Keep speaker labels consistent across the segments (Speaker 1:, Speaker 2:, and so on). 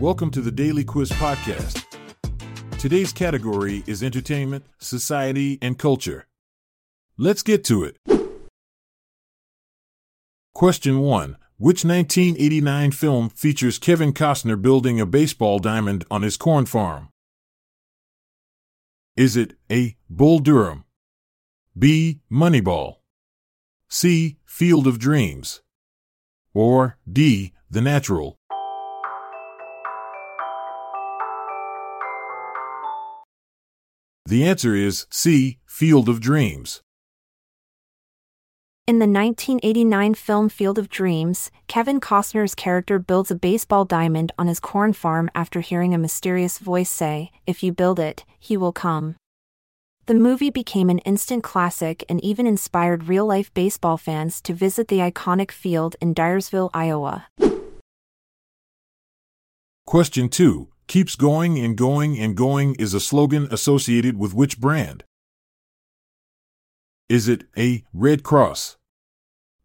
Speaker 1: Welcome to the Daily Quiz Podcast. Today's category is entertainment, society, and culture. Let's get to it. Question 1. Which 1989 film features Kevin Costner building a baseball diamond on his corn farm? Is it A. Bull Durham? B. Moneyball? C. Field of Dreams? Or D. The Natural? The answer is C. Field of Dreams.
Speaker 2: In the 1989 film Field of Dreams, Kevin Costner's character builds a baseball diamond on his corn farm after hearing a mysterious voice say, If you build it, he will come. The movie became an instant classic and even inspired real life baseball fans to visit the iconic field in Dyersville, Iowa.
Speaker 1: Question 2. Keeps going and going and going is a slogan associated with which brand? Is it A. Red Cross?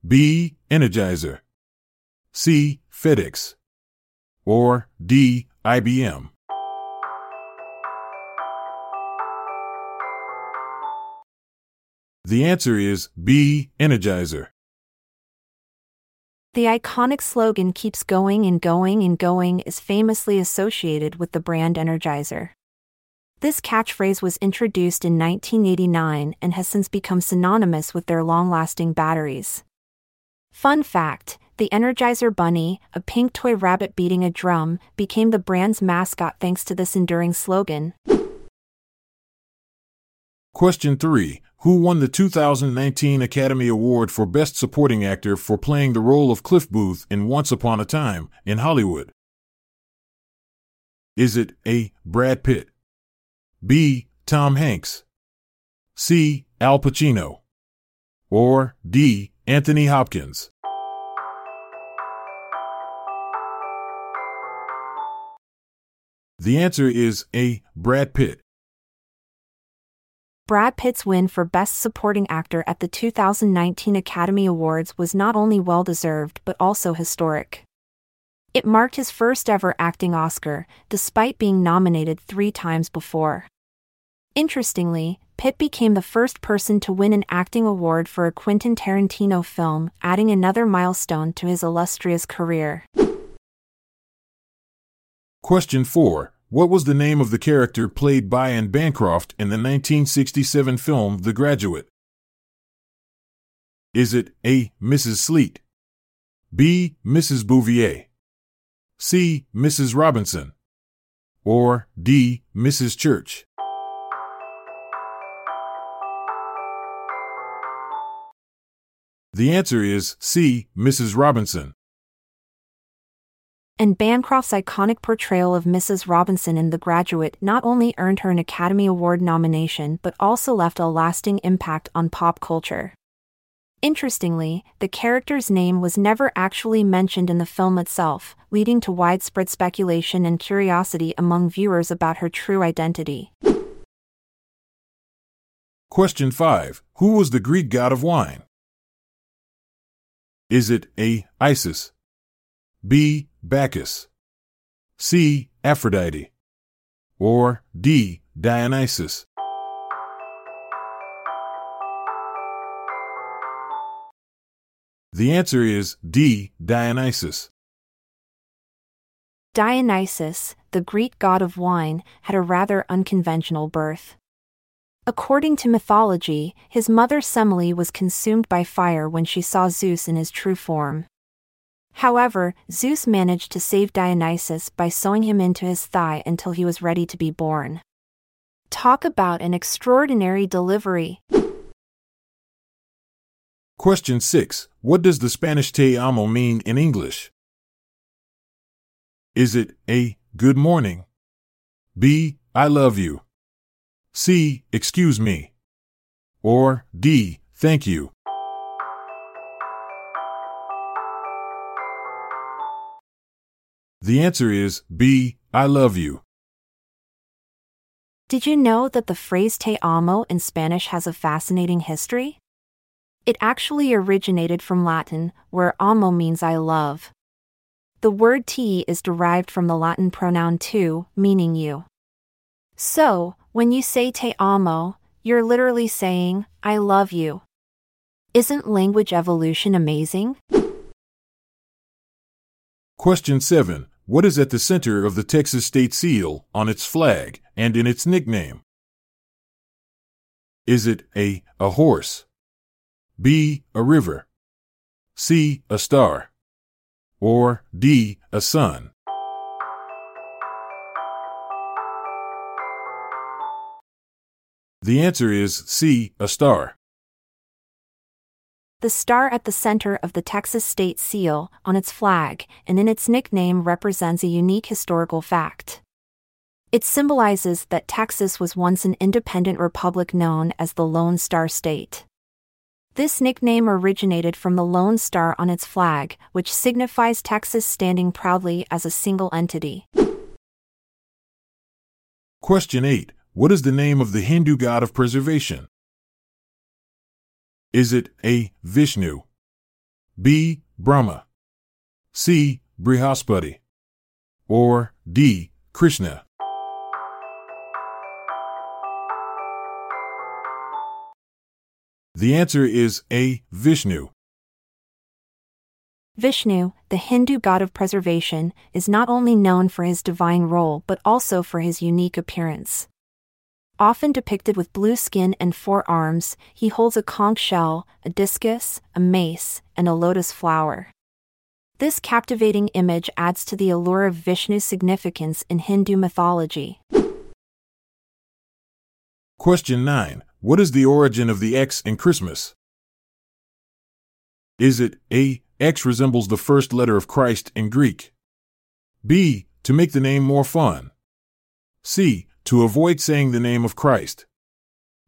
Speaker 1: B. Energizer? C. FedEx? Or D. IBM? The answer is B. Energizer.
Speaker 2: The iconic slogan keeps going and going and going is famously associated with the brand Energizer. This catchphrase was introduced in 1989 and has since become synonymous with their long lasting batteries. Fun fact the Energizer Bunny, a pink toy rabbit beating a drum, became the brand's mascot thanks to this enduring slogan.
Speaker 1: Question 3. Who won the 2019 Academy Award for Best Supporting Actor for playing the role of Cliff Booth in Once Upon a Time in Hollywood? Is it A. Brad Pitt? B. Tom Hanks? C. Al Pacino? Or D. Anthony Hopkins? The answer is A. Brad Pitt.
Speaker 2: Brad Pitt's win for Best Supporting Actor at the 2019 Academy Awards was not only well deserved but also historic. It marked his first ever acting Oscar, despite being nominated three times before. Interestingly, Pitt became the first person to win an acting award for a Quentin Tarantino film, adding another milestone to his illustrious career.
Speaker 1: Question 4. What was the name of the character played by Anne Bancroft in the 1967 film The Graduate? Is it A. Mrs. Sleet? B. Mrs. Bouvier? C. Mrs. Robinson? Or D. Mrs. Church? The answer is C. Mrs. Robinson.
Speaker 2: Anne Bancroft's iconic portrayal of Mrs. Robinson in The Graduate not only earned her an Academy Award nomination but also left a lasting impact on pop culture. Interestingly, the character's name was never actually mentioned in the film itself, leading to widespread speculation and curiosity among viewers about her true identity.
Speaker 1: Question 5. Who was the Greek god of wine? Is it A. Isis? B. Bacchus? C. Aphrodite? Or D. Dionysus? The answer is D. Dionysus.
Speaker 2: Dionysus, the Greek god of wine, had a rather unconventional birth. According to mythology, his mother Semele was consumed by fire when she saw Zeus in his true form. However, Zeus managed to save Dionysus by sewing him into his thigh until he was ready to be born. Talk about an extraordinary delivery.
Speaker 1: Question 6. What does the Spanish te amo mean in English? Is it A. Good morning? B. I love you? C. Excuse me? Or D. Thank you? The answer is B. I love you.
Speaker 2: Did you know that the phrase te amo in Spanish has a fascinating history? It actually originated from Latin, where amo means I love. The word te is derived from the Latin pronoun tu, meaning you. So, when you say te amo, you're literally saying, I love you. Isn't language evolution amazing?
Speaker 1: Question 7. What is at the center of the Texas state seal, on its flag, and in its nickname? Is it A. A horse? B. A river? C. A star? Or D. A sun? The answer is C. A star.
Speaker 2: The star at the center of the Texas state seal, on its flag, and in its nickname represents a unique historical fact. It symbolizes that Texas was once an independent republic known as the Lone Star State. This nickname originated from the lone star on its flag, which signifies Texas standing proudly as a single entity.
Speaker 1: Question 8. What is the name of the Hindu god of preservation? Is it A. Vishnu? B. Brahma? C. Brihaspati? Or D. Krishna? The answer is A. Vishnu.
Speaker 2: Vishnu, the Hindu god of preservation, is not only known for his divine role but also for his unique appearance. Often depicted with blue skin and four arms, he holds a conch shell, a discus, a mace, and a lotus flower. This captivating image adds to the allure of Vishnu's significance in Hindu mythology.
Speaker 1: Question 9. What is the origin of the X in Christmas? Is it A. X resembles the first letter of Christ in Greek? B. To make the name more fun? C to avoid saying the name of Christ.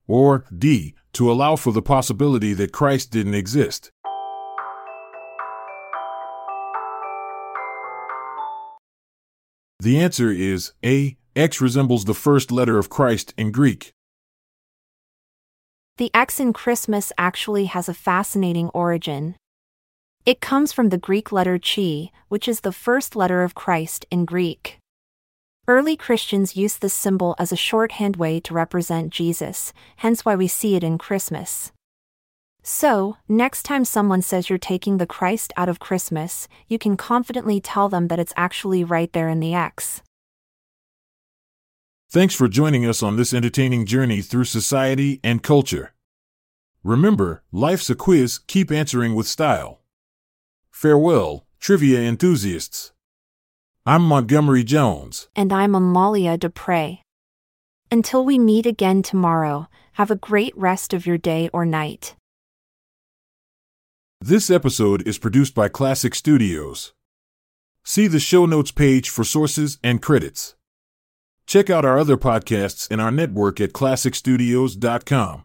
Speaker 1: Or D. To allow for the possibility that Christ didn't exist. The answer is A. X resembles the first letter of Christ in Greek.
Speaker 2: The X in Christmas actually has a fascinating origin. It comes from the Greek letter chi, which is the first letter of Christ in Greek. Early Christians used this symbol as a shorthand way to represent Jesus, hence why we see it in Christmas. So, next time someone says you're taking the Christ out of Christmas, you can confidently tell them that it's actually right there in the X.
Speaker 1: Thanks for joining us on this entertaining journey through society and culture. Remember, life's a quiz, keep answering with style. Farewell, trivia enthusiasts. I'm Montgomery Jones.
Speaker 2: And I'm Amalia Dupre. Until we meet again tomorrow, have a great rest of your day or night.
Speaker 1: This episode is produced by Klassic Studios. See the show notes page for sources and credits. Check out our other podcasts in our network at klassicstudios.com.